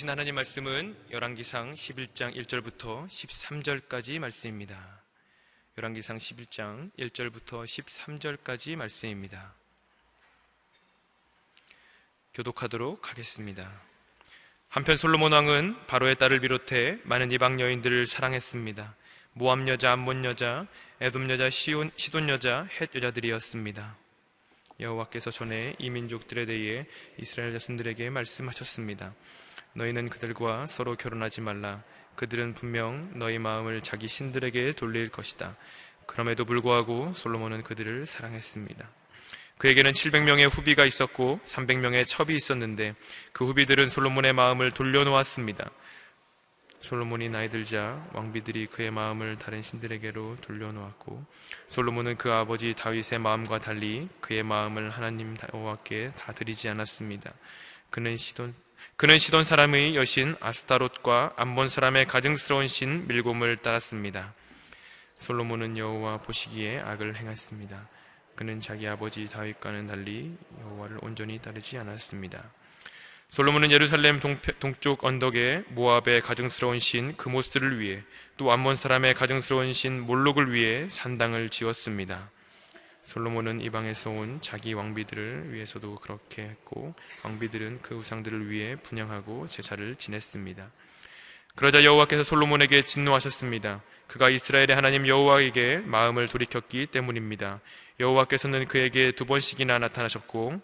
주신 하나님 말씀은 열왕기상 11장 1절부터 13절까지 말씀입니다. 열왕기상 11장 1절부터 13절까지 말씀입니다. 교독하도록 하겠습니다. 한편 솔로몬 왕은 바로의 딸을 비롯해 많은 이방 여인들을 사랑했습니다. 모함 여자, 암몬 여자, 에돔 여자, 시온, 시돈 여자, 헷 여자들이었습니다. 여호와께서 전에 이 민족들에 대해 이스라엘 자손들에게 말씀하셨습니다. 너희는 그들과 서로 결혼하지 말라. 그들은 분명 너희 마음을 자기 신들에게 돌릴 것이다. 그럼에도 불구하고 솔로몬은 그들을 사랑했습니다. 그에게는 700명의 후비가 있었고 300명의 첩이 있었는데 그 후비들은 솔로몬의 마음을 돌려놓았습니다. 솔로몬이 나이 들자 왕비들이 그의 마음을 다른 신들에게로 돌려놓았고 솔로몬은 그 아버지 다윗의 마음과 달리 그의 마음을 하나님 여호와께 다 드리지 않았습니다. 그는 시돈 그는 시돈 사람의 여신 아스타롯과 암몬 사람의 가증스러운 신 밀곰을 따랐습니다. 솔로몬은 여호와 보시기에 악을 행했습니다. 그는 자기 아버지 다윗과는 달리 여호와를 온전히 따르지 않았습니다. 솔로몬은 예루살렘 동쪽 언덕에 모압의 가증스러운 신 그모스를 위해 또 암몬 사람의 가증스러운 신 몰록을 위해 산당을 지었습니다. 솔로몬은 이방에서 온 자기 왕비들을 위해서도 그렇게 했고 왕비들은 그 우상들을 위해 분양하고 제사를 지냈습니다. 그러자 여호와께서 솔로몬에게 진노하셨습니다. 그가 이스라엘의 하나님 여호와에게 마음을 돌이켰기 때문입니다. 여호와께서는 그에게 두 번씩이나 나타나셨고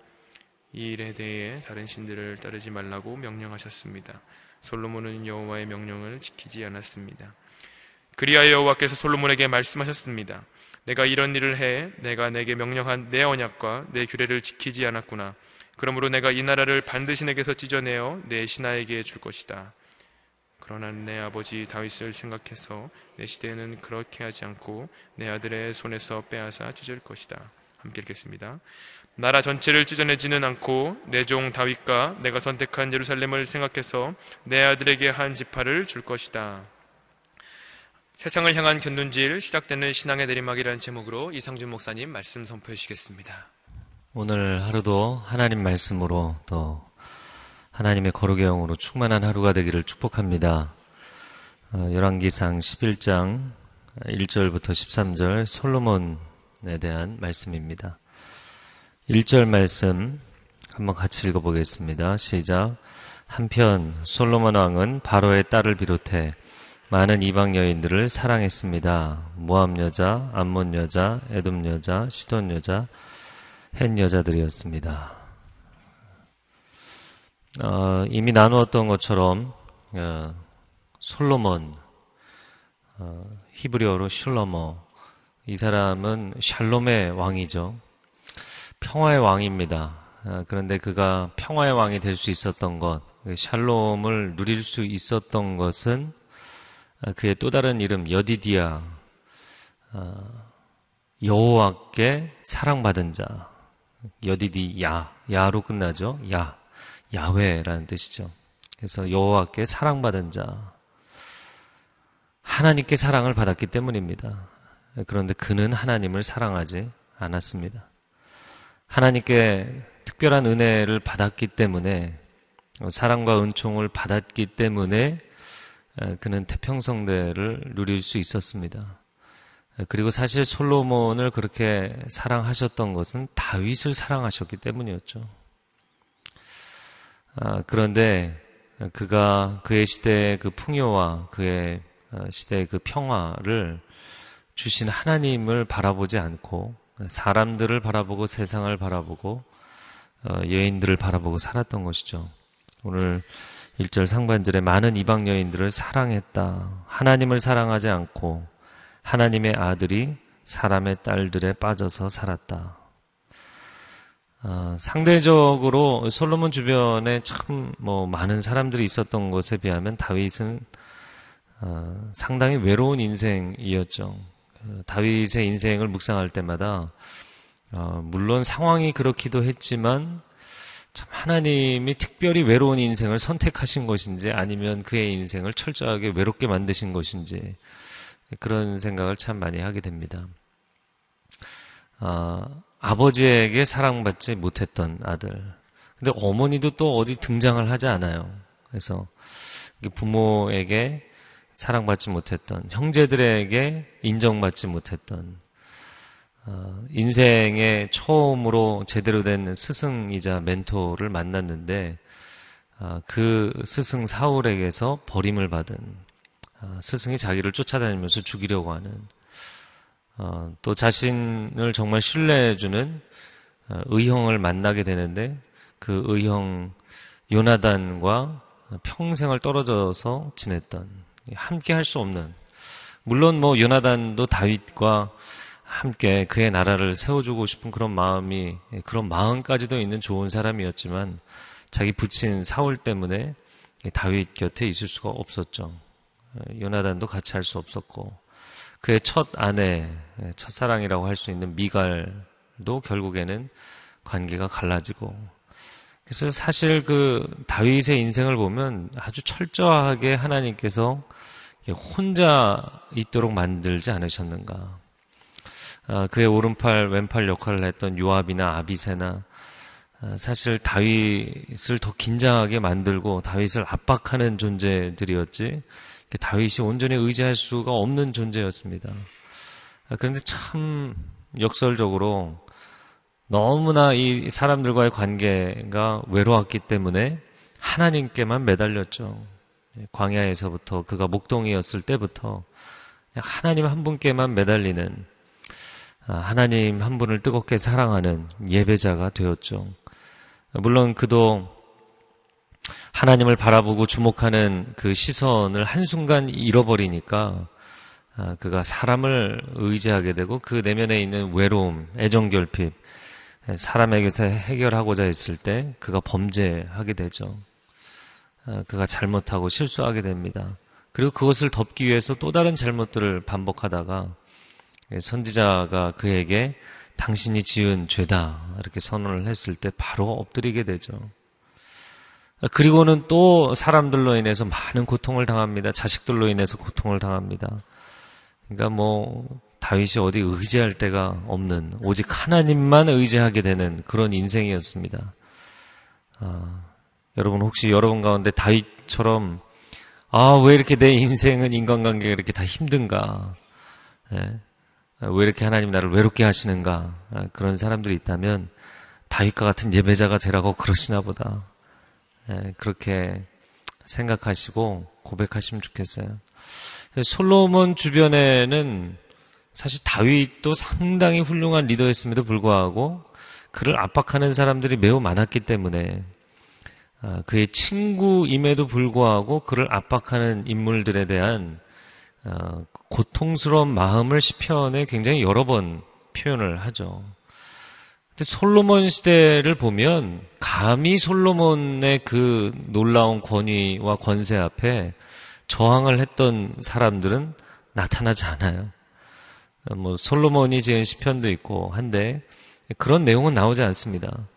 이 일에 대해 다른 신들을 따르지 말라고 명령하셨습니다. 솔로몬은 여호와의 명령을 지키지 않았습니다. 그리하여 여호와께서 솔로몬에게 말씀하셨습니다. 내가 이런 일을 해 내가 내게 명령한 내 언약과 내 규례를 지키지 않았구나. 그러므로 내가 이 나라를 반드시 내게서 찢어내어 내 신하에게 줄 것이다. 그러나 내 아버지 다윗을 생각해서 내 시대에는 그렇게 하지 않고 내 아들의 손에서 빼앗아 찢을 것이다. 함께 읽겠습니다. 나라 전체를 찢어내지는 않고 내 종 다윗과 내가 선택한 예루살렘을 생각해서 내 아들에게 한 지파를 줄 것이다. 세상을 향한 견눈질 시작되는 신앙의 내리막이라는 제목으로 이상준 목사님 말씀 선포해 주시겠습니다. 오늘 하루도 하나님 말씀으로 또 하나님의 거룩의 영으로 충만한 하루가 되기를 축복합니다. 어, 열왕기상 11장 1절부터 13절 솔로몬에 대한 말씀입니다. 1절 말씀 한번 같이 읽어보겠습니다. 시작. 한편 솔로몬 왕은 바로의 딸을 비롯해 많은 이방 여인들을 사랑했습니다. 모함 여자, 암몬 여자, 에돔 여자, 시돈 여자, 헨 여자들이었습니다. 어, 이미 나누었던 것처럼 어, 솔로몬, 어, 히브리어로 슐러머, 이 사람은 샬롬의 왕이죠. 평화의 왕입니다. 어, 그런데 그가 평화의 왕이 될 수 있었던 것, 샬롬을 누릴 수 있었던 것은 아, 그의 또 다른 이름 여디디아 아, 여호와께 사랑받은 자 여디디 야 야로 끝나죠 야 야훼라는 뜻이죠. 그래서 여호와께 사랑받은 자 하나님께 사랑을 받았기 때문입니다. 그런데 그는 하나님을 사랑하지 않았습니다. 하나님께 특별한 은혜를 받았기 때문에 사랑과 은총을 받았기 때문에 그는 태평성대를 누릴 수 있었습니다. 그리고 사실 솔로몬을 그렇게 사랑하셨던 것은 다윗을 사랑하셨기 때문이었죠. 아, 그런데 그가 그의 시대의 그 풍요와 그의 어, 시대의 그 평화를 주신 하나님을 바라보지 않고 사람들을 바라보고 세상을 바라보고 어, 여인들을 바라보고 살았던 것이죠. 오늘 1절 상반절에 많은 이방 여인들을 사랑했다. 하나님을 사랑하지 않고 하나님의 아들이 사람의 딸들에 빠져서 살았다. 어, 상대적으로 솔로몬 주변에 참 뭐 많은 사람들이 있었던 것에 비하면 다윗은 어, 상당히 외로운 인생이었죠. 그 다윗의 인생을 묵상할 때마다 어, 물론 상황이 그렇기도 했지만 참 하나님이 특별히 외로운 인생을 선택하신 것인지 아니면 그의 인생을 철저하게 외롭게 만드신 것인지 그런 생각을 참 많이 하게 됩니다. 아, 아버지에게 사랑받지 못했던 아들. 근데 어머니도 또 어디 등장을 하지 않아요. 그래서 부모에게 사랑받지 못했던 형제들에게 인정받지 못했던 어, 인생의 처음으로 제대로 된 스승이자 멘토를 만났는데 어, 그 스승 사울에게서 버림을 받은 어, 스승이 자기를 쫓아다니면서 죽이려고 하는 어, 또 자신을 정말 신뢰해주는 어, 의형을 만나게 되는데 그 의형 요나단과 평생을 떨어져서 지냈던 함께 할 수 없는 물론 뭐 요나단도 다윗과 함께 그의 나라를 세워주고 싶은 그런 마음이 그런 마음까지도 있는 좋은 사람이었지만 자기 부친 사울 때문에 다윗 곁에 있을 수가 없었죠. 요나단도 같이 할 수 없었고 그의 첫 아내, 첫사랑이라고 할 수 있는 미갈도 결국에는 관계가 갈라지고 그래서 사실 그 다윗의 인생을 보면 아주 철저하게 하나님께서 혼자 있도록 만들지 않으셨는가. 아, 그의 오른팔, 왼팔 역할을 했던 요압이나 아비세나 아, 사실 다윗을 더 긴장하게 만들고 다윗을 압박하는 존재들이었지 다윗이 온전히 의지할 수가 없는 존재였습니다. 아, 그런데 참 역설적으로 너무나 이 사람들과의 관계가 외로웠기 때문에 하나님께만 매달렸죠. 광야에서부터 그가 목동이었을 때부터 하나님 한 분께만 매달리는 아, 하나님 한 분을 뜨겁게 사랑하는 예배자가 되었죠. 물론 그도 하나님을 바라보고 주목하는 그 시선을 한순간 잃어버리니까 아, 그가 사람을 의지하게 되고 그 내면에 있는 외로움, 애정결핍, 사람에게서 해결하고자 했을 때 그가 범죄하게 되죠. 아, 그가 잘못하고 실수하게 됩니다. 그리고 그것을 덮기 위해서 또 다른 잘못들을 반복하다가 선지자가 그에게 당신이 지은 죄다 이렇게 선언을 했을 때 바로 엎드리게 되죠. 그리고는 또 사람들로 인해서 많은 고통을 당합니다. 자식들로 인해서 고통을 당합니다. 그러니까 뭐 다윗이 어디 의지할 데가 없는 오직 하나님만 의지하게 되는 그런 인생이었습니다. 아, 여러분 혹시 여러분 가운데 다윗처럼 아 왜 이렇게 내 인생은 인간관계가 이렇게 다 힘든가? 네. 왜 이렇게 하나님 나를 외롭게 하시는가? 아, 그런 사람들이 있다면 다윗과 같은 예배자가 되라고 그러시나 보다. 네, 그렇게 생각하시고 고백하시면 좋겠어요. 솔로몬 주변에는 사실 다윗도 상당히 훌륭한 리더였음에도 불구하고 그를 압박하는 사람들이 매우 많았기 때문에 아, 그의 친구임에도 불구하고 그를 압박하는 인물들에 대한 어, 고통스러운 마음을 시편에 굉장히 여러 번 표현을 하죠. 근데 솔로몬 시대를 보면 감히 솔로몬의 그 놀라운 권위와 권세 앞에 저항을 했던 사람들은 나타나지 않아요. 뭐 솔로몬이 지은 시편도 있고 한데 그런 내용은 나오지 않습니다.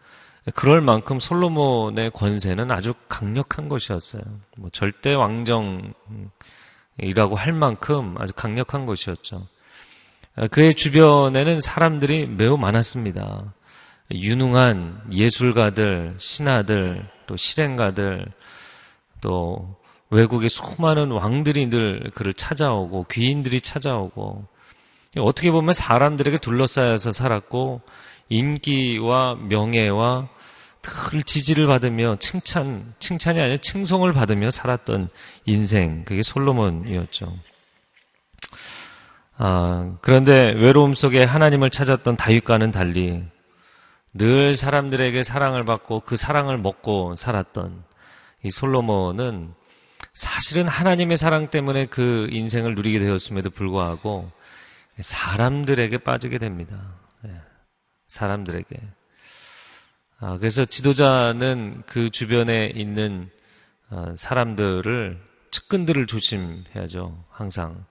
그럴 만큼 솔로몬의 권세는 아주 강력한 것이었어요. 뭐 절대 왕정 이라고 할 만큼 아주 강력한 것이었죠. 아, 그의 주변에는 사람들이 매우 많았습니다. 유능한 예술가들, 신하들, 또 실행가들, 또 외국의 수많은 왕들이 늘 그를 찾아오고 귀인들이 찾아오고 어떻게 보면 사람들에게 둘러싸여서 살았고 인기와 명예와 늘 지지를 받으며 칭찬, 칭찬이 아니라 칭송을 받으며 살았던 인생, 그게 솔로몬이었죠. 아, 그런데 외로움 속에 하나님을 찾았던 다윗과는 달리 늘 사람들에게 사랑을 받고 그 사랑을 먹고 살았던 이 솔로몬은 사실은 하나님의 사랑 때문에 그 인생을 누리게 되었음에도 불구하고 사람들에게 빠지게 됩니다. 예, 사람들에게. 아, 그래서 지도자는 그 주변에 있는 어, 사람들을 측근들을 조심해야죠. 항상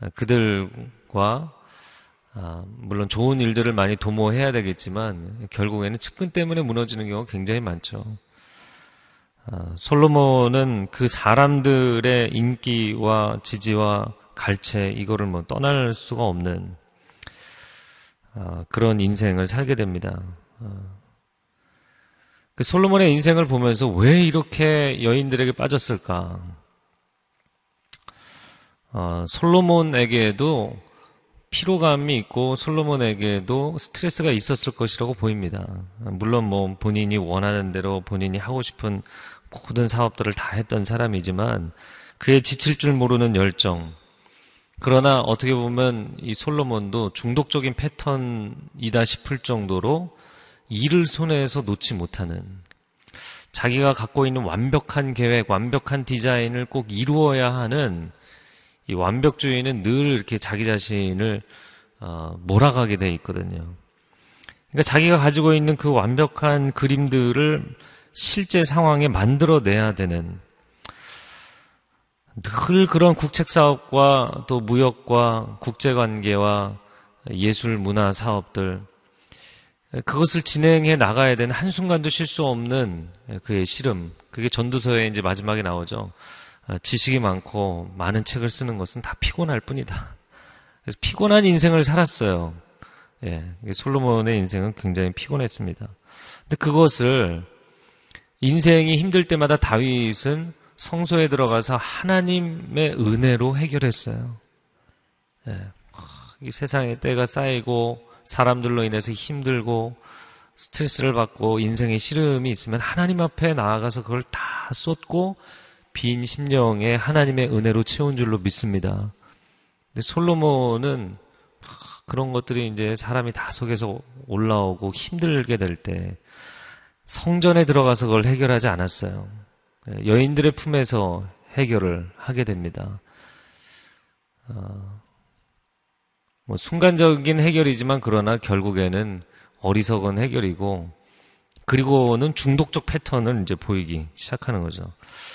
아, 그들과 아, 물론 좋은 일들을 많이 도모해야 되겠지만 결국에는 측근 때문에 무너지는 경우가 굉장히 많죠. 솔로몬은 그 사람들의 인기와 지지와 갈채 이거를 뭐 떠날 수가 없는 그런 인생을 살게 됩니다. 그 솔로몬의 인생을 보면서 왜 이렇게 여인들에게 빠졌을까? 어, 솔로몬에게도 피로감이 있고 솔로몬에게도 스트레스가 있었을 것이라고 보입니다. 물론 뭐 본인이 원하는 대로 본인이 하고 싶은 모든 사업들을 다 했던 사람이지만 그의 지칠 줄 모르는 열정. 그러나 어떻게 보면 이 솔로몬도 중독적인 패턴이다 싶을 정도로 일을 손에서 놓지 못하는 자기가 갖고 있는 완벽한 계획, 완벽한 디자인을 꼭 이루어야 하는 이 완벽주의는 늘 이렇게 자기 자신을 어, 몰아가게 돼 있거든요. 그러니까 자기가 가지고 있는 그 완벽한 그림들을 실제 상황에 만들어내야 되는 늘 그런 국책 사업과 또 무역과 국제 관계와 예술 문화 사업들 그것을 진행해 나가야 되는 한순간도 쉴 수 없는 그의 시름 그게 전도서에 이제 마지막에 나오죠. 어, 지식이 많고 많은 책을 쓰는 것은 다 피곤할 뿐이다. 그래서 피곤한 인생을 살았어요. 예, 솔로몬의 인생은 굉장히 피곤했습니다. 근데 그것을 인생이 힘들 때마다 다윗은 성소에 들어가서 하나님의 은혜로 해결했어요. 예, 이 세상에 때가 쌓이고 사람들로 인해서 힘들고 스트레스를 받고 인생의 시름이 있으면 하나님 앞에 나아가서 그걸 다 쏟고 빈 심령에 하나님의 은혜로 채운 줄로 믿습니다. 근데 솔로몬은 그런 것들이 이제 사람이 다 속에서 올라오고 힘들게 될 때 성전에 들어가서 그걸 해결하지 않았어요. 여인들의 품에서 해결을 하게 됩니다. 어, 뭐 순간적인 해결이지만 그러나 결국에는 어리석은 해결이고 그리고는 중독적 패턴을 이제 보이기 시작하는 거죠.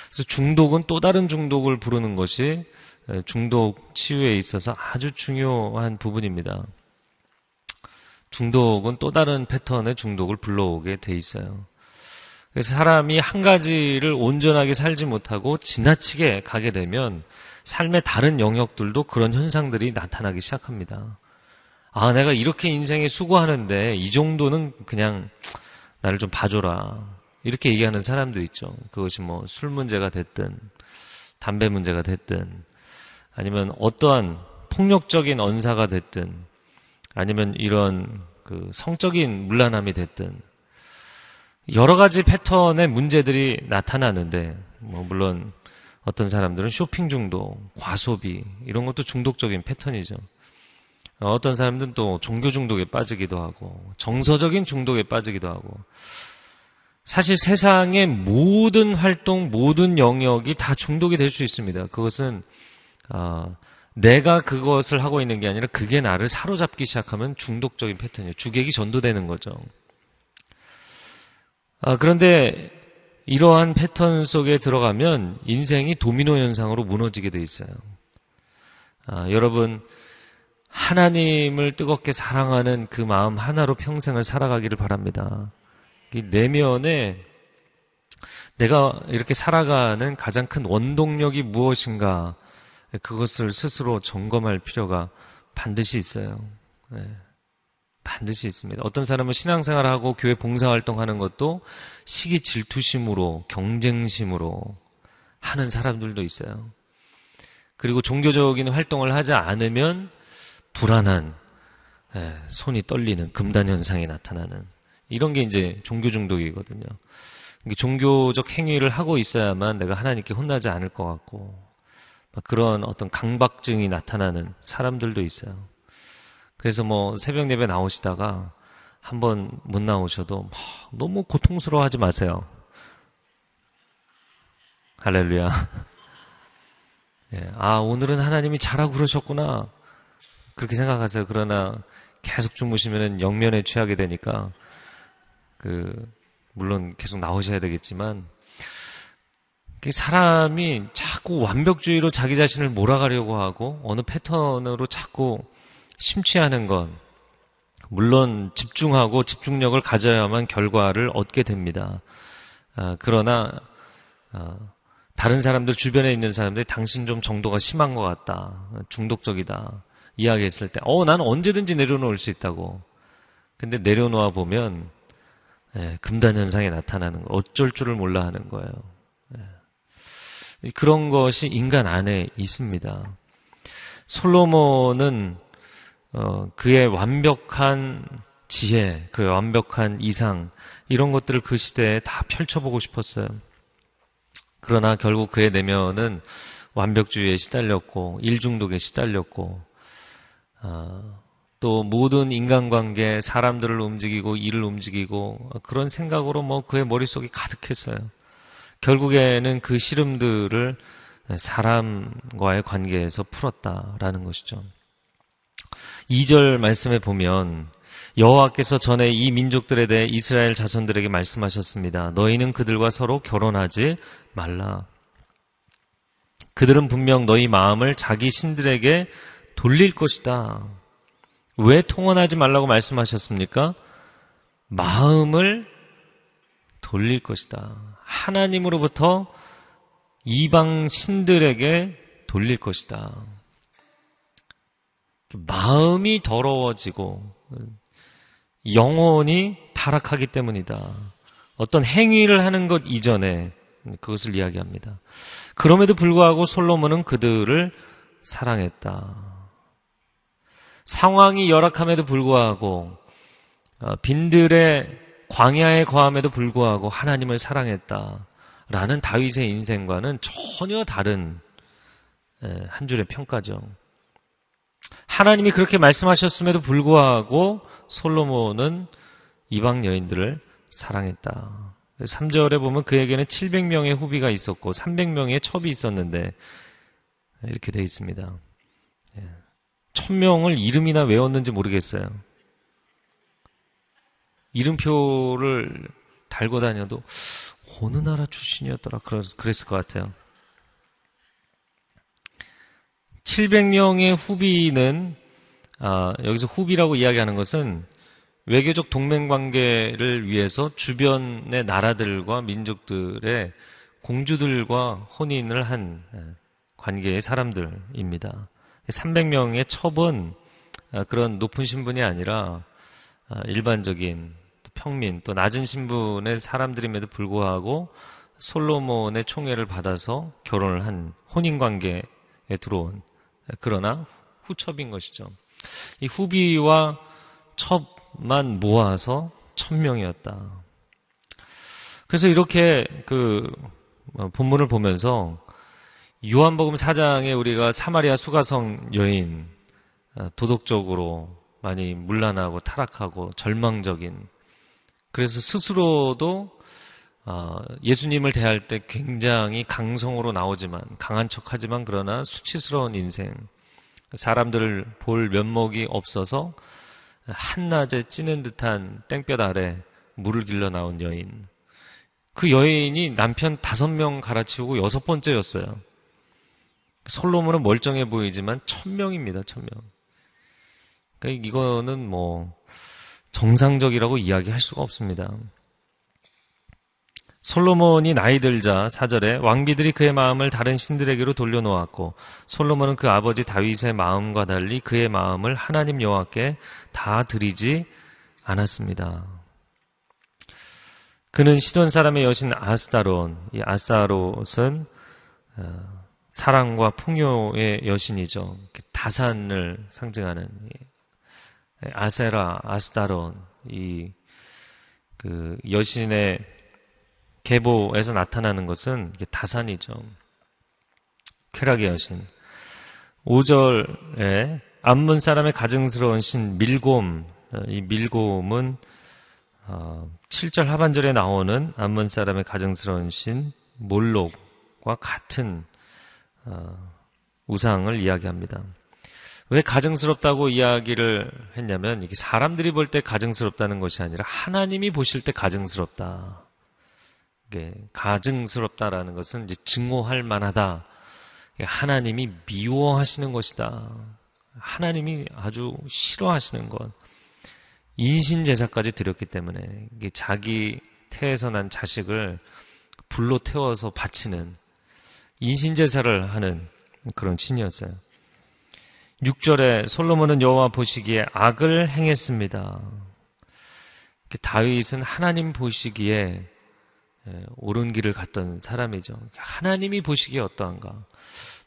그래서 중독은 또 다른 중독을 부르는 것이 중독 치유에 있어서 아주 중요한 부분입니다. 중독은 또 다른 패턴의 중독을 불러오게 돼 있어요. 그래서 사람이 한 가지를 온전하게 살지 못하고 지나치게 가게 되면 삶의 다른 영역들도 그런 현상들이 나타나기 시작합니다. 아, 내가 이렇게 인생에 수고하는데 이 정도는 그냥 나를 좀 봐줘라. 이렇게 얘기하는 사람도 있죠. 그것이 뭐 술 문제가 됐든, 담배 문제가 됐든, 아니면 어떠한 폭력적인 언사가 됐든, 아니면 이런 그 성적인 문란함이 됐든, 여러 가지 패턴의 문제들이 나타나는데, 뭐 물론 어떤 사람들은 쇼핑 중독, 과소비, 이런 것도 중독적인 패턴이죠. 어떤 사람들은 또 종교 중독에 빠지기도 하고 정서적인 중독에 빠지기도 하고 사실 세상의 모든 활동, 모든 영역이 다 중독이 될 수 있습니다. 그것은 어, 내가 그것을 하고 있는 게 아니라 그게 나를 사로잡기 시작하면 중독적인 패턴이에요. 주객이 전도되는 거죠. 아, 그런데 이러한 패턴 속에 들어가면 인생이 도미노 현상으로 무너지게 돼 있어요. 아, 여러분 하나님을 뜨겁게 사랑하는 그 마음 하나로 평생을 살아가기를 바랍니다. 이 내면에 내가 이렇게 살아가는 가장 큰 원동력이 무엇인가 그것을 스스로 점검할 필요가 반드시 있어요. 네. 반드시 있습니다. 어떤 사람은 신앙생활하고 교회 봉사활동하는 것도 시기 질투심으로 경쟁심으로 하는 사람들도 있어요. 그리고 종교적인 활동을 하지 않으면 불안한 예, 손이 떨리는 금단 현상이 나타나는 이런 게 이제 종교 중독이거든요. 종교적 행위를 하고 있어야만 내가 하나님께 혼나지 않을 것 같고 그런 어떤 강박증이 나타나는 사람들도 있어요. 그래서 뭐 새벽 예배 나오시다가 한번 못 나오셔도 너무 고통스러워하지 마세요. 할렐루야. 예, 아 오늘은 하나님이 잘하고 그러셨구나. 그렇게 생각하세요. 그러나 계속 주무시면 영면에 취하게 되니까 그 물론 계속 나오셔야 되겠지만 사람이 자꾸 완벽주의로 자기 자신을 몰아가려고 하고 어느 패턴으로 자꾸 심취하는 건 물론 집중하고 집중력을 가져야만 결과를 얻게 됩니다. 아, 그러나 아, 다른 사람들 주변에 있는 사람들이 당신 좀 정도가 심한 것 같다, 중독적이다. 이야기했을 때, 어, 나는 언제든지 내려놓을 수 있다고. 근데 내려놓아 보면, 예, 금단 현상이 나타나는 거, 어쩔 줄을 몰라 하는 거예요. 예. 그런 것이 인간 안에 있습니다. 솔로몬은 어, 그의 완벽한 지혜, 그의 완벽한 이상 이런 것들을 그 시대에 다 펼쳐보고 싶었어요. 그러나 결국 그의 내면은 완벽주의에 시달렸고 일중독에 시달렸고 어, 또 모든 인간관계, 사람들을 움직이고 일을 움직이고 그런 생각으로 뭐 그의 머릿속이 가득했어요. 결국에는 그 시름들을 사람과의 관계에서 풀었다라는 것이죠. 2절 말씀에 보면 여호와께서 전에 이 민족들에 대해 이스라엘 자손들에게 말씀하셨습니다. 너희는 그들과 서로 결혼하지 말라. 그들은 분명 너희 마음을 자기 신들에게 돌릴 것이다. 왜 통원하지 말라고 말씀하셨습니까? 마음을 돌릴 것이다. 하나님으로부터 이방 신들에게 돌릴 것이다. 마음이 더러워지고 영혼이 타락하기 때문이다. 어떤 행위를 하는 것 이전에 그것을 이야기합니다. 그럼에도 불구하고 솔로몬은 그들을 사랑했다. 상황이 열악함에도 불구하고 어, 빈들의 광야에 거함에도 불구하고 하나님을 사랑했다. 라는 다윗의 인생과는 전혀 다른 한 줄의 평가죠. 하나님이 그렇게 말씀하셨음에도 불구하고 솔로몬은 이방 여인들을 사랑했다. 3절에 보면 그에게는 700명의 후비가 있었고 300명의 첩이 있었는데 이렇게 되어 있습니다. 1000명을 이름이나 외웠는지 모르겠어요. 이름표를 달고 다녀도 어느 나라 출신이었더라 그랬을 것 같아요. 700명의 후비는 아, 여기서 후비라고 이야기하는 것은 외교적 동맹 관계를 위해서 주변의 나라들과 민족들의 공주들과 혼인을 한 관계의 사람들입니다. 300명의 첩은 아, 그런 높은 신분이 아니라 아, 일반적인 평민 또 낮은 신분의 사람들임에도 불구하고 솔로몬의 총애를 받아서 결혼을 한 혼인 관계에 들어온 그러나 후첩인 것이죠. 이 후비와 첩만 모아서 천명이었다. 그래서 이렇게 그 어, 본문을 보면서 요한복음 4장에 우리가 사마리아 수가성 여인 어, 도덕적으로 많이 문란하고 타락하고 절망적인 그래서 스스로도 어, 예수님을 대할 때 굉장히 강성으로 나오지만 강한 척하지만 그러나 수치스러운 인생 사람들을 볼 면목이 없어서 한낮에 찌는 듯한 땡볕 아래 물을 길러 나온 여인. 그 여인이 남편 다섯 명 갈아치우고 여섯 번째였어요. 솔로몬은 멀쩡해 보이지만 천 명입니다, 천 명. 그러니까 이거는 뭐 정상적이라고 이야기할 수가 없습니다. 솔로몬이 나이 들자 사절에 왕비들이 그의 마음을 다른 신들에게로 돌려놓았고 솔로몬은 그 아버지 다윗의 마음과 달리 그의 마음을 하나님 여호와께 다 드리지 않았습니다. 그는 시돈 사람의 여신 아스타론, 이 아스타롯은 어, 사랑과 풍요의 여신이죠. 다산을 상징하는 아세라, 아스타론, 이 그 여신의 계보에서 나타나는 것은 다산이죠. 쾌락의 여신. 5절에 암문 사람의 가증스러운 신 밀곰, 어, 이 밀곰은 7절 어, 하반절에 나오는 암문 사람의 가증스러운 신 몰록과 같은 어, 우상을 이야기합니다. 왜 가증스럽다고 이야기를 했냐면 이게 사람들이 볼 때 가증스럽다는 것이 아니라 하나님이 보실 때 가증스럽다. 가증스럽다라는 것은 이제 증오할 만하다. 하나님이 미워하시는 것이다. 하나님이 아주 싫어하시는 것. 인신 제사까지 드렸기 때문에 자기 태에서 난 자식을 불로 태워서 바치는 인신 제사를 하는 그런 신이었어요. 6절에 솔로몬은 여호와 보시기에 악을 행했습니다. 다윗은 하나님 보시기에 예, 옳은 길을 갔던 사람이죠. 하나님이 보시기에 어떠한가?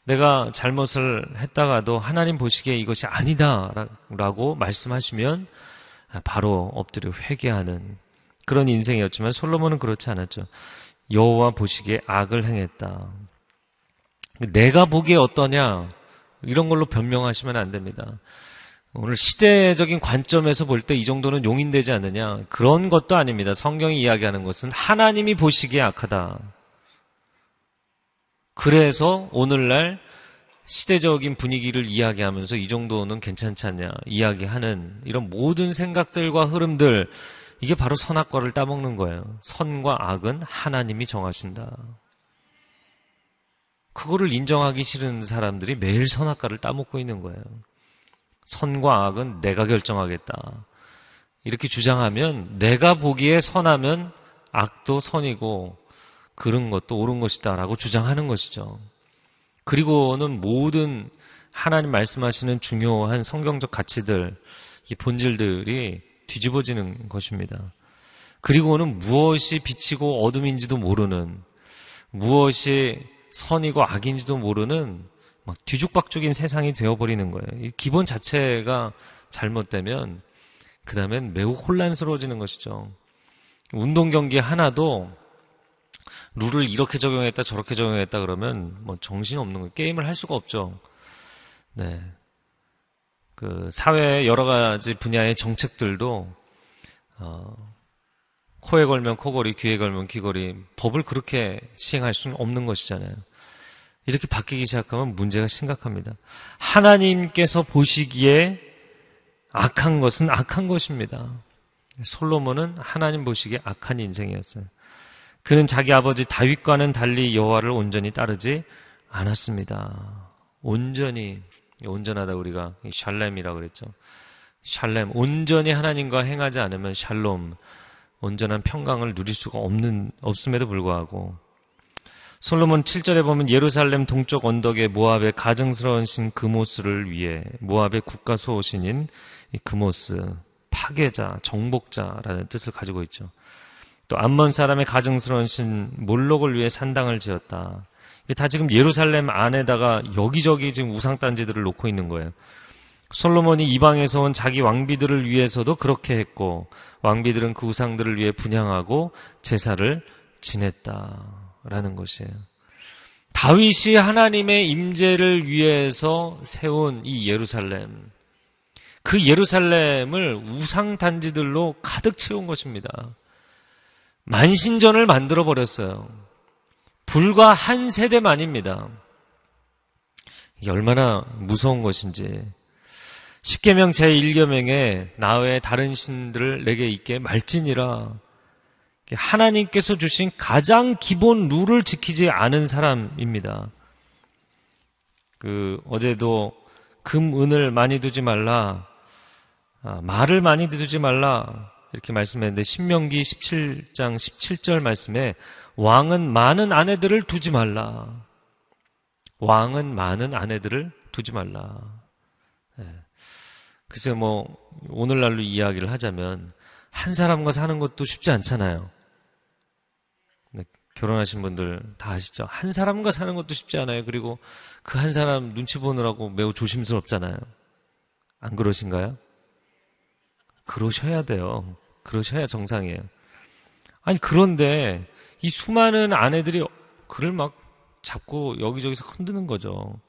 내가 잘못을 했다가도 하나님 보시기에 이것이 아니다라고 말씀하시면 바로 엎드려 회개하는 그런 인생이었지만 솔로몬은 그렇지 않았죠. 여호와 보시기에 악을 행했다. 내가 보기에 어떠냐 이런 걸로 변명하시면 안 됩니다. 오늘 시대적인 관점에서 볼 때 이 정도는 용인되지 않느냐 그런 것도 아닙니다. 성경이 이야기하는 것은 하나님이 보시기에 악하다. 그래서 오늘날 시대적인 분위기를 이야기하면서 이 정도는 괜찮지 않냐 이야기하는 이런 모든 생각들과 흐름들 이게 바로 선악과를 따먹는 거예요. 선과 악은 하나님이 정하신다. 그거를 인정하기 싫은 사람들이 매일 선악과를 따먹고 있는 거예요. 선과 악은 내가 결정하겠다. 이렇게 주장하면 내가 보기에 선하면 악도 선이고 그런 것도 옳은 것이다 라고 주장하는 것이죠. 그리고는 모든 하나님 말씀하시는 중요한 성경적 가치들, 본질들이 뒤집어지는 것입니다. 그리고는 무엇이 빛이고 어둠인지도 모르는, 무엇이 선이고 악인지도 모르는 막 뒤죽박죽인 세상이 되어버리는 거예요. 이 기본 자체가 잘못되면 그 다음엔 매우 혼란스러워지는 것이죠. 운동 경기 하나도 룰을 이렇게 적용했다 저렇게 적용했다 그러면 뭐 정신 없는 거예요. 게임을 할 수가 없죠. 네. 그 사회 여러 가지 분야의 정책들도 어, 코에 걸면 코걸이, 귀에 걸면 귀걸이 법을 그렇게 시행할 수는 없는 것이잖아요. 이렇게 바뀌기 시작하면 문제가 심각합니다. 하나님께서 보시기에 악한 것은 악한 것입니다. 솔로몬은 하나님 보시기에 악한 인생이었어요. 그는 자기 아버지 다윗과는 달리 여호와를 온전히 따르지 않았습니다. 온전히 온전하다 우리가 샬렘이라고 그랬죠. 샬렘 온전히 하나님과 행하지 않으면 샬롬 온전한 평강을 누릴 수가 없는 없음에도 불구하고 솔로몬 7절에 보면 예루살렘 동쪽 언덕에 모압의 가증스러운 신 그모스를 위해 모압의 국가 수호신인 그모스 파괴자, 정복자라는 뜻을 가지고 있죠. 또 암몬 사람의 가증스러운 신 몰록을 위해 산당을 지었다. 이게 다 지금 예루살렘 안에다가 여기저기 지금 우상 단지들을 놓고 있는 거예요. 솔로몬이 이방에서 온 자기 왕비들을 위해서도 그렇게 했고 왕비들은 그 우상들을 위해 분양하고 제사를 지냈다 라는 것이에요. 다윗이 하나님의 임재를 위해서 세운 이 예루살렘 그 예루살렘을 우상 단지들로 가득 채운 것입니다. 만신전을 만들어 버렸어요. 불과 한 세대만입니다. 이게 얼마나 무서운 것인지. 십계명 제1계명에 나 외에 다른 신들을 내게 있게 말지니라. 하나님께서 주신 가장 기본 룰을 지키지 않은 사람입니다. 그 어제도 금, 은을 많이 두지 말라. 아, 말을 많이 두지 말라. 이렇게 말씀했는데 신명기 17장 17절 말씀에 왕은 많은 아내들을 두지 말라. 왕은 많은 아내들을 두지 말라. 네. 글쎄 뭐 오늘날로 이야기를 하자면 한 사람과 사는 것도 쉽지 않잖아요. 네, 결혼하신 분들 다 아시죠? 한 사람과 사는 것도 쉽지 않아요. 그리고 그 한 사람 눈치 보느라고 매우 조심스럽잖아요. 안 그러신가요? 그러셔야 돼요. 그러셔야 정상이에요. 아니, 그런데 이 수많은 아내들이 그를 막 잡고 여기저기서 흔드는 거죠.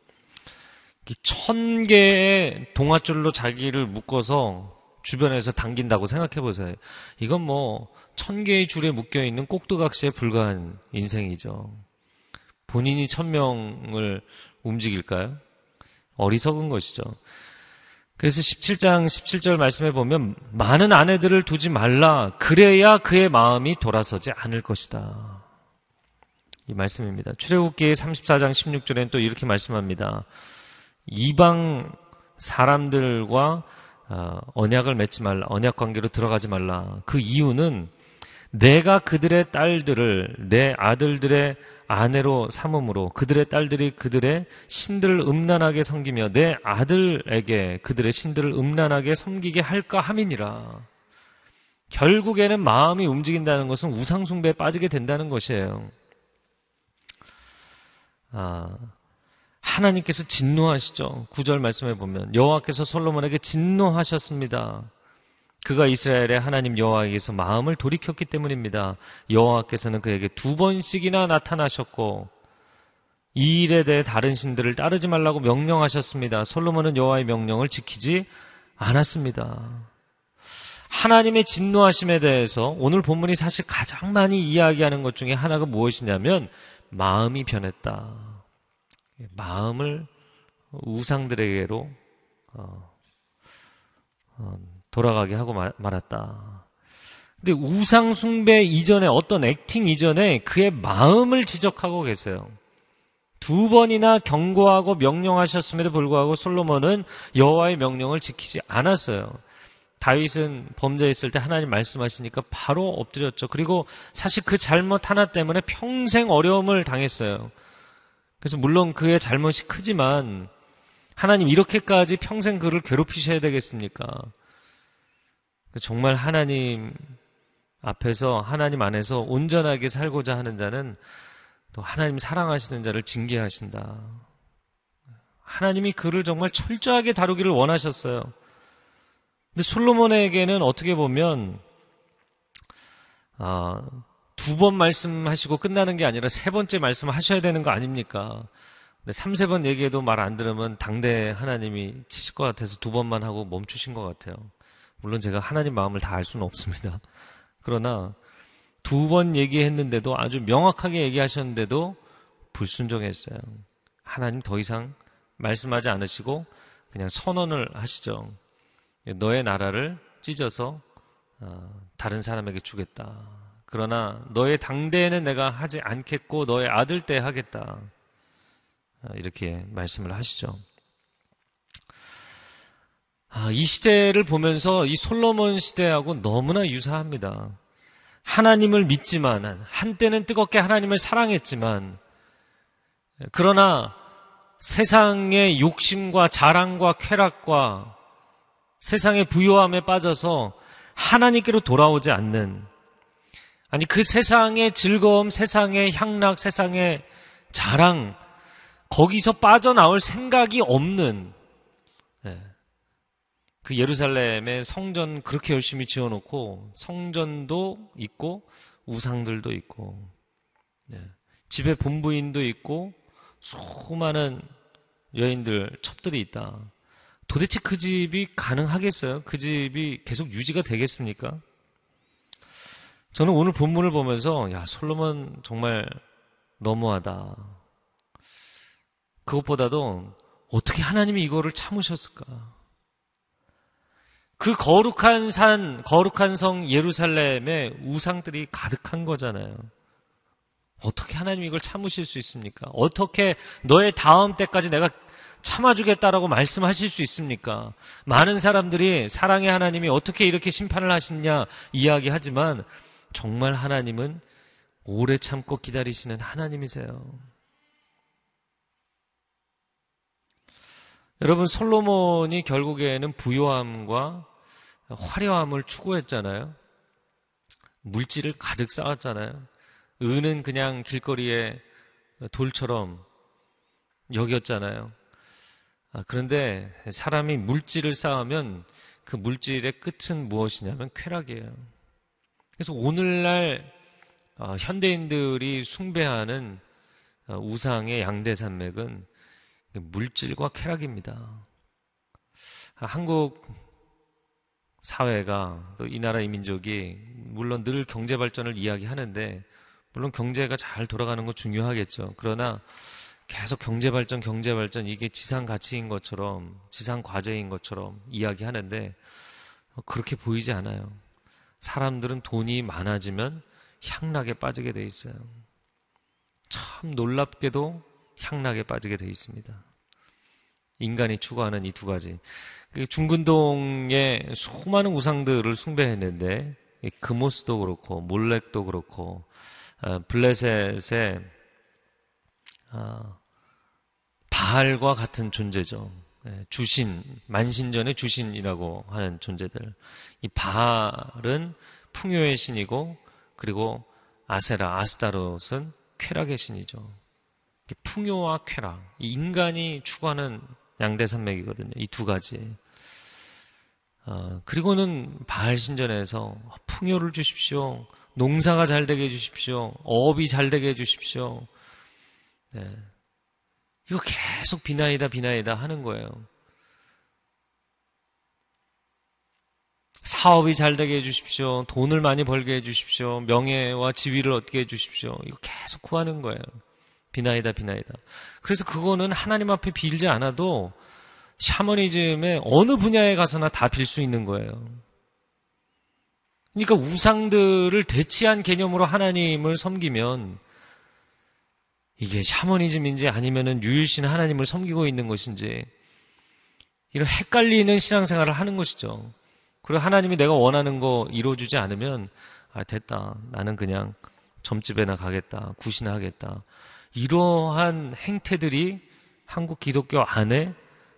천 개의 동화줄로 자기를 묶어서 주변에서 당긴다고 생각해 보세요. 이건 뭐 천 개의 줄에 묶여 있는 꼭두각시에 불과한 인생이죠. 본인이 천 명을 움직일까요? 어리석은 것이죠. 그래서 17장 17절 말씀해 보면 많은 아내들을 두지 말라. 그래야 그의 마음이 돌아서지 않을 것이다. 이 말씀입니다. 출애굽기 34장 16절에는 또 이렇게 말씀합니다. 이방 사람들과 어, 언약을 맺지 말라. 언약 관계로 들어가지 말라. 그 이유는 내가 그들의 딸들을 내 아들들의 아내로 삼음으로 그들의 딸들이 그들의 신들을 음란하게 섬기며 내 아들에게 그들의 신들을 음란하게 섬기게 할까 함이니라. 결국에는 마음이 움직인다는 것은 우상숭배에 빠지게 된다는 것이에요. 아, 하나님께서 진노하시죠. 구절 말씀해 보면 여호와께서 솔로몬에게 진노하셨습니다. 그가 이스라엘의 하나님 여호와에게서 마음을 돌이켰기 때문입니다. 여호와께서는 그에게 두 번씩이나 나타나셨고 이 일에 대해 다른 신들을 따르지 말라고 명령하셨습니다. 솔로몬은 여호와의 명령을 지키지 않았습니다. 하나님의 진노하심에 대해서 오늘 본문이 사실 가장 많이 이야기하는 것 중에 하나가 무엇이냐면 마음이 변했다. 마음을 우상들에게로 어, 어, 돌아가게 하고 말았다. 근데 우상 숭배 이전에 어떤 액팅 이전에 그의 마음을 지적하고 계세요. 두 번이나 경고하고 명령하셨음에도 불구하고 솔로몬은 여호와의 명령을 지키지 않았어요. 다윗은 범죄했을 때 하나님 말씀하시니까 바로 엎드렸죠. 그리고 사실 그 잘못 하나 때문에 평생 어려움을 당했어요. 그래서 물론 그의 잘못이 크지만 하나님 이렇게까지 평생 그를 괴롭히셔야 되겠습니까? 정말 하나님 앞에서 하나님 안에서 온전하게 살고자 하는 자는 또 하나님 사랑하시는 자를 징계하신다. 하나님이 그를 정말 철저하게 다루기를 원하셨어요. 근데 솔로몬에게는 어떻게 보면 아, 두 번 말씀하시고 끝나는 게 아니라 세 번째 말씀 하셔야 되는 거 아닙니까? 근데 3, 세번 얘기해도 말 안 들으면 당대 하나님이 치실 것 같아서 두 번만 하고 멈추신 것 같아요. 물론 제가 하나님 마음을 다 알 수는 없습니다. 그러나 두 번 얘기했는데도 아주 명확하게 얘기하셨는데도 불순종했어요. 하나님 더 이상 말씀하지 않으시고 그냥 선언을 하시죠. 너의 나라를 찢어서 어, 다른 사람에게 주겠다. 그러나 너의 당대에는 내가 하지 않겠고 너의 아들 때 하겠다. 어, 이렇게 말씀을 하시죠. 아, 이 시대를 보면서 이 솔로몬 시대하고 너무나 유사합니다. 하나님을 믿지만, 한때는 뜨겁게 하나님을 사랑했지만, 그러나 세상의 욕심과 자랑과 쾌락과 세상의 부요함에 빠져서 하나님께로 돌아오지 않는, 아니, 그 세상의 즐거움, 세상의 향락, 세상의 자랑, 거기서 빠져나올 생각이 없는, 그 예루살렘에 성전 그렇게 열심히 지어놓고 성전도 있고 우상들도 있고 네. 집에 본부인도 있고 수많은 여인들 첩들이 있다. 도대체 그 집이 가능하겠어요? 그 집이 계속 유지가 되겠습니까? 저는 오늘 본문을 보면서 야 솔로몬 정말 너무하다. 그것보다도 어떻게 하나님이 이거를 참으셨을까? 그 거룩한 산, 거룩한 성 예루살렘에 우상들이 가득한 거잖아요. 어떻게 하나님 이걸 참으실 수 있습니까? 어떻게 너의 다음 때까지 내가 참아주겠다라고 말씀하실 수 있습니까? 많은 사람들이 사랑의 하나님이 어떻게 이렇게 심판을 하시냐 이야기하지만 정말 하나님은 오래 참고 기다리시는 하나님이세요. 여러분 솔로몬이 결국에는 부요함과 화려함을 추구했잖아요. 물질을 가득 쌓았잖아요. 은은 그냥 길거리에 돌처럼 여겼잖아요. 아, 그런데 사람이 물질을 쌓으면 그 물질의 끝은 무엇이냐면 쾌락이에요. 그래서 오늘날 어, 현대인들이 숭배하는 어, 우상의 양대 산맥은 물질과 쾌락입니다. 아, 한국 사회가 또 이 나라의 민족이 물론 늘 경제 발전을 이야기하는데 물론 경제가 잘 돌아가는 건 중요하겠죠. 그러나 계속 경제 발전, 경제 발전 이게 지상 가치인 것처럼 지상 과제인 것처럼 이야기하는데 그렇게 보이지 않아요. 사람들은 돈이 많아지면 향락에 빠지게 돼 있어요. 참 놀랍게도 향락에 빠지게 돼 있습니다. 인간이 추구하는 이 두 가지. 그 중근동에 수많은 우상들을 숭배했는데 금오스도 그렇고 몰렉도 그렇고 어, 블레셋의 어, 바알과 같은 존재죠. 예, 주신 만신전의 주신이라고 하는 존재들. 이 바알은 풍요의 신이고 그리고 아세라, 아스타롯은 쾌락의 신이죠. 풍요와 쾌락, 인간이 추구하는 양대 산맥이거든요. 이 두 가지. 어, 그리고는 바알 신전에서 풍요를 주십시오. 농사가 잘 되게 해주십시오. 어업이 잘 되게 해주십시오. 네. 이거 계속 비나이다, 비나이다 하는 거예요. 사업이 잘 되게 해주십시오. 돈을 많이 벌게 해주십시오. 명예와 지위를 얻게 해주십시오. 이거 계속 구하는 거예요. 비나이다, 비나이다. 그래서 그거는 하나님 앞에 빌지 않아도 샤머니즘의 어느 분야에 가서나 다 빌 수 있는 거예요. 그러니까 우상들을 대치한 개념으로 하나님을 섬기면 이게 샤머니즘인지 아니면은 유일신 하나님을 섬기고 있는 것인지 이런 헷갈리는 신앙생활을 하는 것이죠. 그리고 하나님이 내가 원하는 거 이루어주지 않으면 아 됐다 나는 그냥 점집에나 가겠다 구시나 하겠다 이러한 행태들이 한국 기독교 안에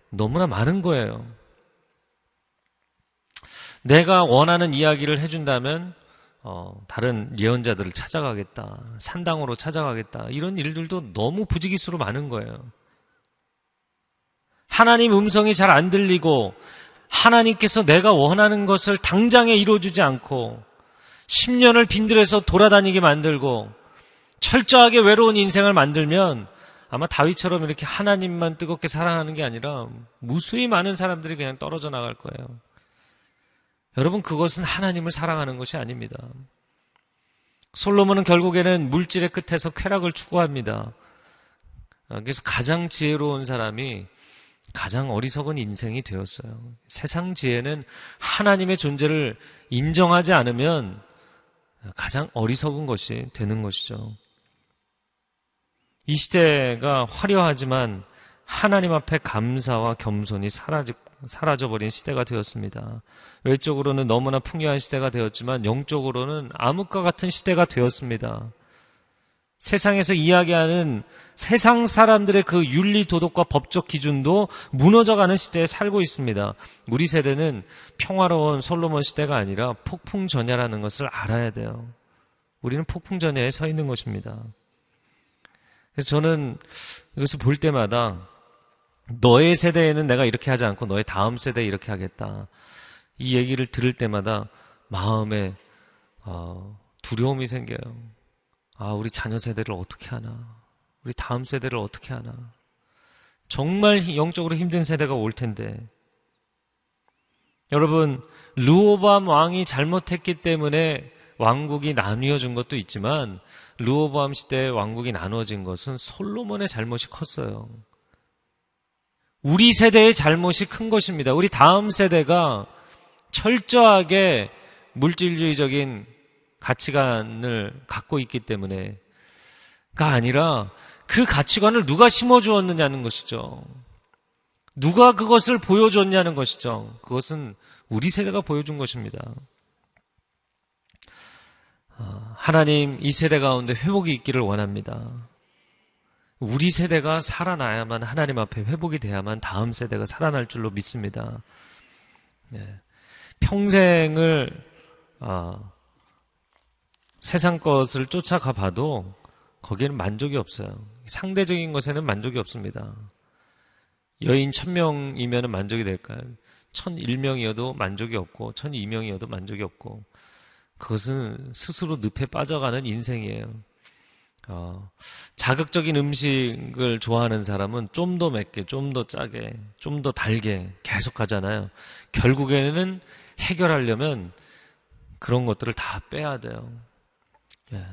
너무나 많은 거예요. 내가 원하는 이야기를 해준다면 어, 다른 예언자들을 찾아가겠다, 산당으로 찾아가겠다 이런 일들도 너무 부지기수로 많은 거예요. 하나님 음성이 잘 안 들리고 하나님께서 내가 원하는 것을 당장에 이루어주지 않고 10년을 빈들에서 돌아다니게 만들고 철저하게 외로운 인생을 만들면 아마 다윗처럼 이렇게 하나님만 뜨겁게 사랑하는 게 아니라 무수히 많은 사람들이 그냥 떨어져 나갈 거예요. 여러분, 그것은 하나님을 사랑하는 것이 아닙니다. 솔로몬은 결국에는 물질의 끝에서 쾌락을 추구합니다. 그래서 가장 지혜로운 사람이 가장 어리석은 인생이 되었어요. 세상 지혜는 하나님의 존재를 인정하지 않으면 가장 어리석은 것이 되는 것이죠. 이 시대가 화려하지만 하나님 앞에 감사와 겸손이 사라지, 사라져버린 시대가 되었습니다. 외적으로는 너무나 풍요한 시대가 되었지만 영적으로는 암흑과 같은 시대가 되었습니다. 세상에서 이야기하는 세상 사람들의 그 윤리 도덕과 법적 기준도 무너져가는 시대에 살고 있습니다. 우리 세대는 평화로운 솔로몬 시대가 아니라 폭풍전야라는 것을 알아야 돼요. 우리는 폭풍전야에 서 있는 것입니다. 그래서 저는 이것을 볼 때마다 너의 세대에는 내가 이렇게 하지 않고 너의 다음 세대에 이렇게 하겠다. 이 얘기를 들을 때마다 마음에 어, 두려움이 생겨요. 아, 우리 자녀 세대를 어떻게 하나? 우리 다음 세대를 어떻게 하나? 정말 영적으로 힘든 세대가 올 텐데. 여러분, 루오밤 왕이 잘못했기 때문에 왕국이 나뉘어진 것도 있지만 루오밤 시대에 왕국이 나누어진 것은 솔로몬의 잘못이 컸어요. 우리 세대의 잘못이 큰 것입니다. 우리 다음 세대가 철저하게 물질주의적인 가치관을 갖고 있기 때문에가 아니라 그 가치관을 누가 심어주었느냐는 것이죠. 누가 그것을 보여줬냐는 것이죠. 그것은 우리 세대가 보여준 것입니다. 어, 하나님 이 세대 가운데 회복이 있기를 원합니다. 우리 세대가 살아나야만 하나님 앞에 회복이 돼야만 다음 세대가 살아날 줄로 믿습니다. 네. 평생을 어, 세상 것을 쫓아가 봐도 거기에는 만족이 없어요. 상대적인 것에는 만족이 없습니다. 여인 천명이면 만족이 될까요? 천일명이어도 만족이 없고 천이명이어도 만족이 없고 그것은 스스로 늪에 빠져가는 인생이에요. 어, 자극적인 음식을 좋아하는 사람은 좀 더 맵게, 좀 더 짜게, 좀 더 달게 계속 가잖아요. 결국에는 해결하려면 그런 것들을 다 빼야 돼요. 예,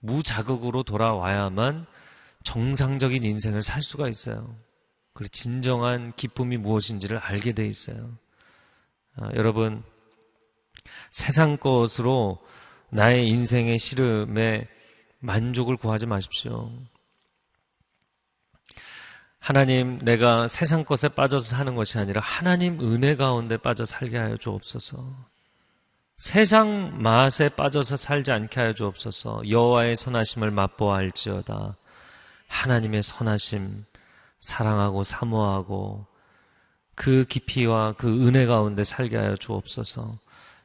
무자극으로 돌아와야만 정상적인 인생을 살 수가 있어요. 그리고 진정한 기쁨이 무엇인지를 알게 돼 있어요. 아, 여러분, 세상 것으로 나의 인생의 시름에 만족을 구하지 마십시오. 하나님, 내가 세상 것에 빠져서 사는 것이 아니라 하나님 은혜 가운데 빠져 살게 하여 주옵소서. 세상 맛에 빠져서 살지 않게 하여 주옵소서. 여호와의 선하심을 맛보아 알지어다. 하나님의 선하심, 사랑하고 사모하고 그 깊이와 그 은혜 가운데 살게 하여 주옵소서.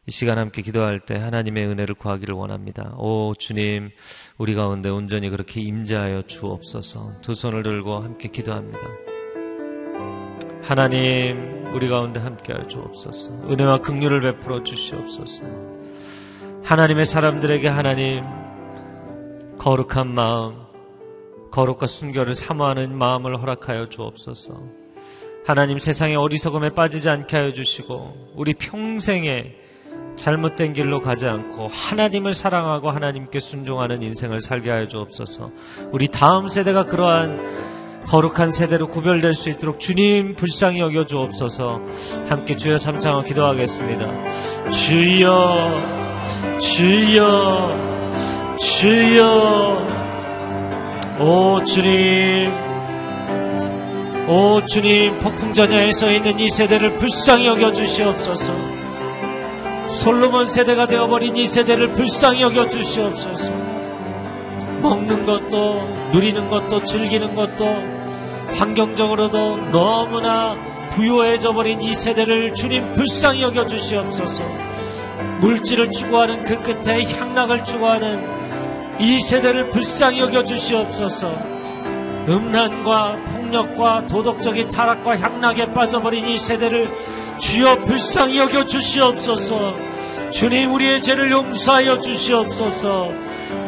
이 시간 함께 기도할 때 하나님의 은혜를 구하기를 원합니다. 오 주님 우리 가운데 온전히 그렇게 임재하여 주옵소서. 두 손을 들고 함께 기도합니다. 하나님 우리 가운데 함께 하여 주옵소서. 은혜와 긍휼을 베풀어 주시옵소서. 하나님의 사람들에게 하나님 거룩한 마음, 거룩과 순결을 사모하는 마음을 허락하여 주옵소서. 하나님 세상의 어리석음에 빠지지 않게 하여 주시고 우리 평생에 잘못된 길로 가지 않고 하나님을 사랑하고 하나님께 순종하는 인생을 살게 하여 주옵소서. 우리 다음 세대가 그러한 거룩한 세대로 구별될 수 있도록 주님 불쌍히 여겨 주옵소서. 함께 주여 삼창을 기도하겠습니다. 주여, 주여, 주여. 오 주님, 오 주님 폭풍전야에 서 있는 이 세대를 불쌍히 여겨 주시옵소서. 솔로몬 세대가 되어버린 이 세대를 불쌍히 여겨 주시옵소서. 먹는 것도 누리는 것도 즐기는 것도 환경적으로도 너무나 부유해져 버린 이 세대를 주님 불쌍히 여겨 주시옵소서. 물질을 추구하는 그 끝에 향락을 추구하는 이 세대를 불쌍히 여겨 주시옵소서. 음란과 폭력과 도덕적인 타락과 향락에 빠져버린 이 세대를 주여 불쌍히 여겨 주시옵소서. 주님 우리의 죄를 용서하여 주시옵소서.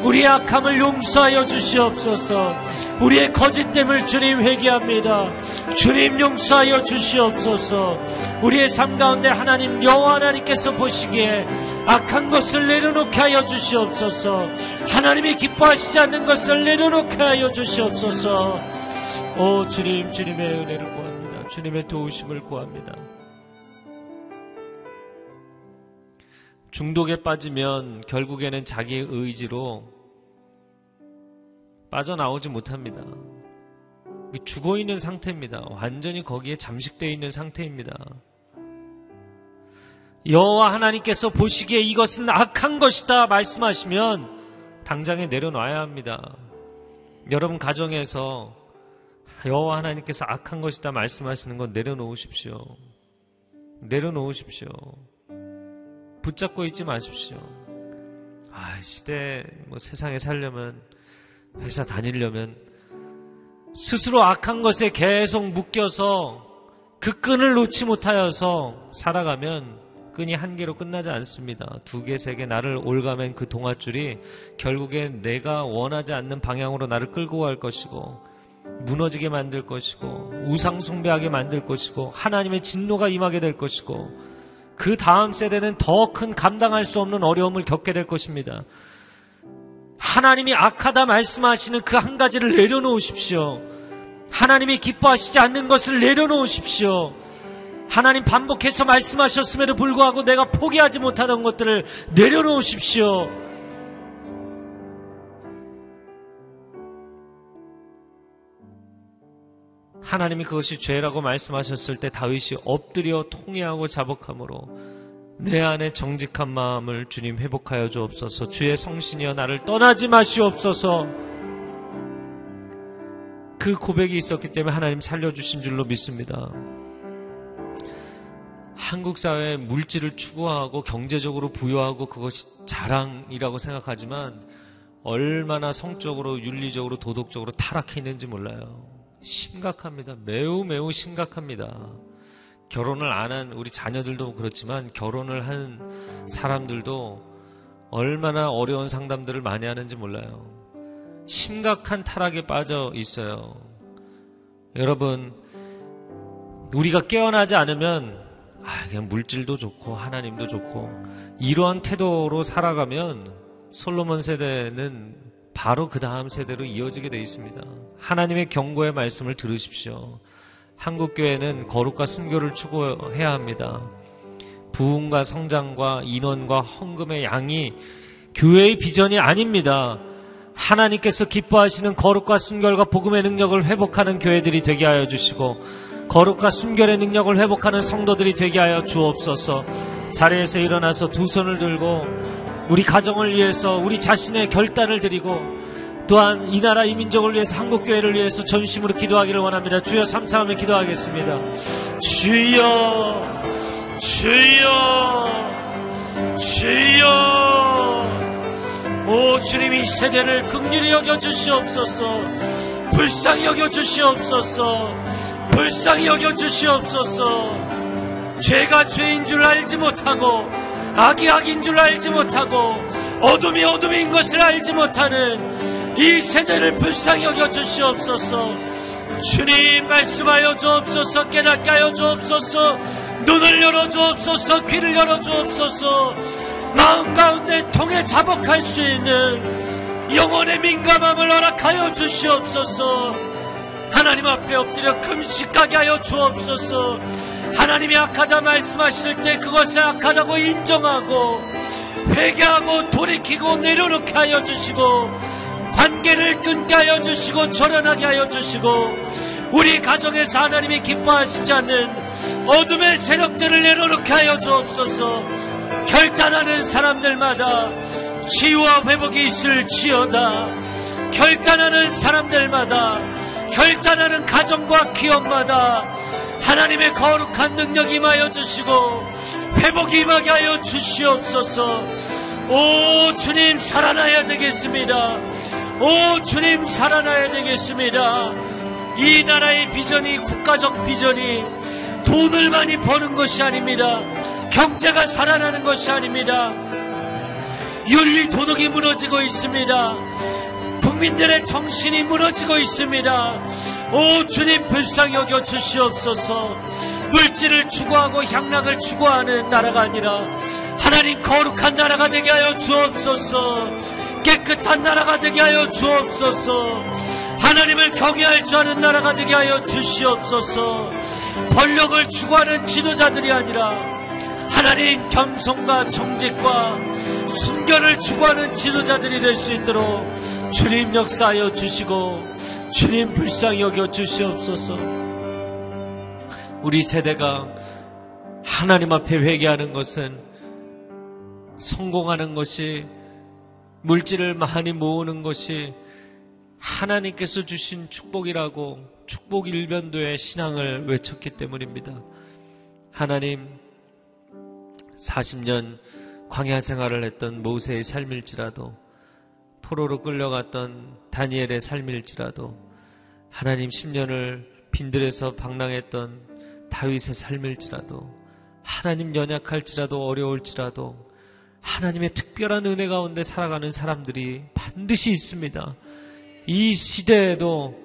우리의 악함을 용서하여 주시옵소서. 우리의 거짓됨을 주님 회개합니다. 주님 용서하여 주시옵소서. 우리의 삶 가운데 하나님 여호와 하나님께서 보시기에 악한 것을 내려놓게 하여 주시옵소서. 하나님이 기뻐하시지 않는 것을 내려놓게 하여 주시옵소서. 오 주님 주님의 은혜를 구합니다. 주님의 도우심을 구합니다. 중독에 빠지면 결국에는 자기 의지로 빠져나오지 못합니다. 죽어 있는 상태입니다. 완전히 거기에 잠식되어 있는 상태입니다. 여호와 하나님께서 보시기에 이것은 악한 것이다 말씀하시면 당장에 내려놔야 합니다. 여러분 가정에서 여호와 하나님께서 악한 것이다 말씀하시는 건 내려놓으십시오. 내려놓으십시오. 붙잡고 있지 마십시오. 아, 시대, 뭐 세상에 살려면, 회사 다니려면, 스스로 악한 것에 계속 묶여서 그 끈을 놓지 못하여서 살아가면 끈이 한 개로 끝나지 않습니다. 두 개, 세 개 나를 올가맨 그 동아줄이 결국엔 내가 원하지 않는 방향으로 나를 끌고 갈 것이고, 무너지게 만들 것이고, 우상숭배하게 만들 것이고, 하나님의 진노가 임하게 될 것이고, 그 다음 세대는 더 큰 감당할 수 없는 어려움을 겪게 될 것입니다. 하나님이 악하다 말씀하시는 그 한 가지를 내려놓으십시오. 하나님이 기뻐하시지 않는 것을 내려놓으십시오. 하나님 반복해서 말씀하셨음에도 불구하고 내가 포기하지 못하던 것들을 내려놓으십시오. 하나님이 그것이 죄라고 말씀하셨을 때 다윗이 엎드려 통회하고 자복함으로 내 안에 정직한 마음을 주님 회복하여 주옵소서 주의 성신이여 나를 떠나지 마시옵소서 그 고백이 있었기 때문에 하나님 살려주신 줄로 믿습니다. 한국 사회에 물질을 추구하고 경제적으로 부여하고 그것이 자랑이라고 생각하지만 얼마나 성적으로 윤리적으로 도덕적으로 타락해 있는지 몰라요. 심각합니다. 매우 매우 심각합니다. 결혼을 안 한 우리 자녀들도 그렇지만 결혼을 한 사람들도 얼마나 어려운 상담들을 많이 하는지 몰라요. 심각한 타락에 빠져 있어요. 여러분, 우리가 깨어나지 않으면 아, 그냥 물질도 좋고 하나님도 좋고 이러한 태도로 살아가면 솔로몬 세대는 바로 그 다음 세대로 이어지게 되어 있습니다. 하나님의 경고의 말씀을 들으십시오. 한국교회는 거룩과 순교를 추구해야 합니다. 부흥과 성장과 인원과 헌금의 양이 교회의 비전이 아닙니다. 하나님께서 기뻐하시는 거룩과 순결과 복음의 능력을 회복하는 교회들이 되게 하여 주시고 거룩과 순결의 능력을 회복하는 성도들이 되게 하여 주옵소서. 자리에서 일어나서 두 손을 들고 우리 가정을 위해서 우리 자신의 결단을 드리고 또한 이 나라 이 민족을 위해서 한국 교회를 위해서 전심으로 기도하기를 원합니다. 주여 삼창하며 기도하겠습니다. 주여 주여 주여 오 주님 이 세대를 극률히 여겨 주시옵소서 불쌍히 여겨 주시옵소서 불쌍히 여겨 주시옵소서 죄가 죄인 줄 알지 못하고 악이 악인 줄 알지 못하고 어둠이 어둠인 것을 알지 못하는 이 세대를 불쌍히 여겨 주시옵소서. 주님 말씀하여 주옵소서 깨닫게 하여 주옵소서 눈을 열어 주옵소서 귀를 열어 주옵소서 마음 가운데 통해 자복할 수 있는 영혼의 민감함을 허락하여 주시옵소서. 하나님 앞에 엎드려 금식하게 하여 주옵소서. 하나님이 악하다 말씀하실 때 그것을 악하다고 인정하고 회개하고 돌이키고 내려놓게 하여 주시고 관계를 끊게 하여 주시고 절연하게 하여 주시고 우리 가정에서 하나님이 기뻐하시지 않는 어둠의 세력들을 내려놓게 하여 주옵소서. 결단하는 사람들마다 치유와 회복이 있을 지어다. 결단하는 사람들마다 결단하는 가정과 기업마다 하나님의 거룩한 능력이 임하여 주시고 회복이 임하게 하여 주시옵소서. 오 주님 살아나야 되겠습니다 오 주님 살아나야 되겠습니다 이 나라의 비전이 국가적 비전이 돈을 많이 버는 것이 아닙니다 경제가 살아나는 것이 아닙니다 윤리 도덕이 무너지고 있습니다 국민들의 정신이 무너지고 있습니다. 오 주님 불쌍히 여겨 주시옵소서. 물질을 추구하고 향락을 추구하는 나라가 아니라 하나님 거룩한 나라가 되게 하여 주옵소서. 깨끗한 나라가 되게 하여 주옵소서. 하나님을 경외할 줄 아는 나라가 되게 하여 주시옵소서. 권력을 추구하는 지도자들이 아니라 하나님 겸손과 정직과 순결을 추구하는 지도자들이 될 수 있도록 주님 역사하여 주시고 주님 불쌍히 여겨 주시옵소서. 우리 세대가 하나님 앞에 회개하는 것은 성공하는 것이 물질을 많이 모으는 것이 하나님께서 주신 축복이라고 축복 일변도의 신앙을 외쳤기 때문입니다. 하나님 40년 광야 생활을 했던 모세의 삶일지라도 포로로 끌려갔던 다니엘의 삶일지라도 하나님 10년을 빈들에서 방랑했던 다윗의 삶일지라도 하나님 연약할지라도 어려울지라도 하나님의 특별한 은혜 가운데 살아가는 사람들이 반드시 있습니다. 이 시대에도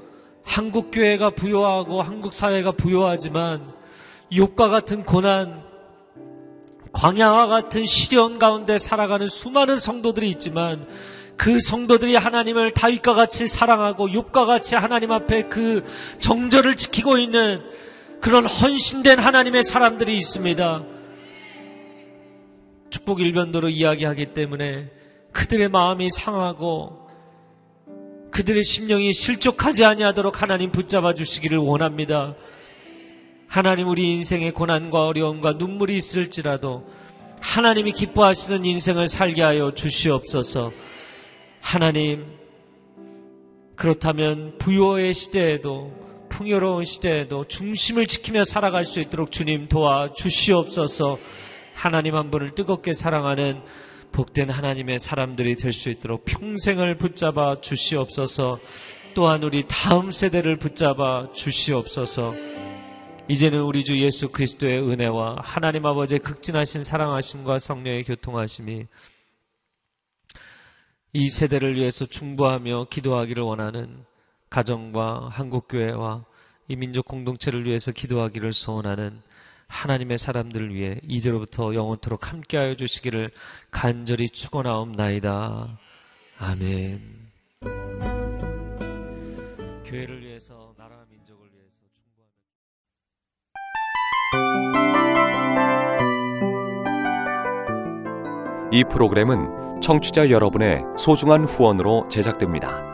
한국 교회가 부요하고 한국 사회가 부요하지만 욕과 같은 고난, 광야와 같은 시련 가운데 살아가는 수많은 성도들이 있지만 그 성도들이 하나님을 다윗과 같이 사랑하고 욥과 같이 하나님 앞에 그 정절을 지키고 있는 그런 헌신된 하나님의 사람들이 있습니다. 축복 일변도로 이야기하기 때문에 그들의 마음이 상하고 그들의 심령이 실족하지 아니하도록 하나님 붙잡아 주시기를 원합니다. 하나님 우리 인생의 고난과 어려움과 눈물이 있을지라도 하나님이 기뻐하시는 인생을 살게 하여 주시옵소서. 하나님, 그렇다면 부요의 시대에도 풍요로운 시대에도 중심을 지키며 살아갈 수 있도록 주님 도와 주시옵소서. 하나님 한 분을 뜨겁게 사랑하는 복된 하나님의 사람들이 될 수 있도록 평생을 붙잡아 주시옵소서. 또한 우리 다음 세대를 붙잡아 주시옵소서. 이제는 우리 주 예수 그리스도의 은혜와 하나님 아버지의 극진하신 사랑하심과 성령의 교통하심이 이 세대를 위해서 충보하며 기도하기를 원하는 가정과 한국교회와 이 민족 공동체를 위해서 기도하기를 소원하는 하나님의 사람들을 위해 이제로부터 영원토록 함께하여 주시기를 간절히 축원하옵나이다. 아멘. 교회를 위해서 나라와 민족을 위해서 충고하며 이 프로그램은 청취자 여러분의 소중한 후원으로 제작됩니다.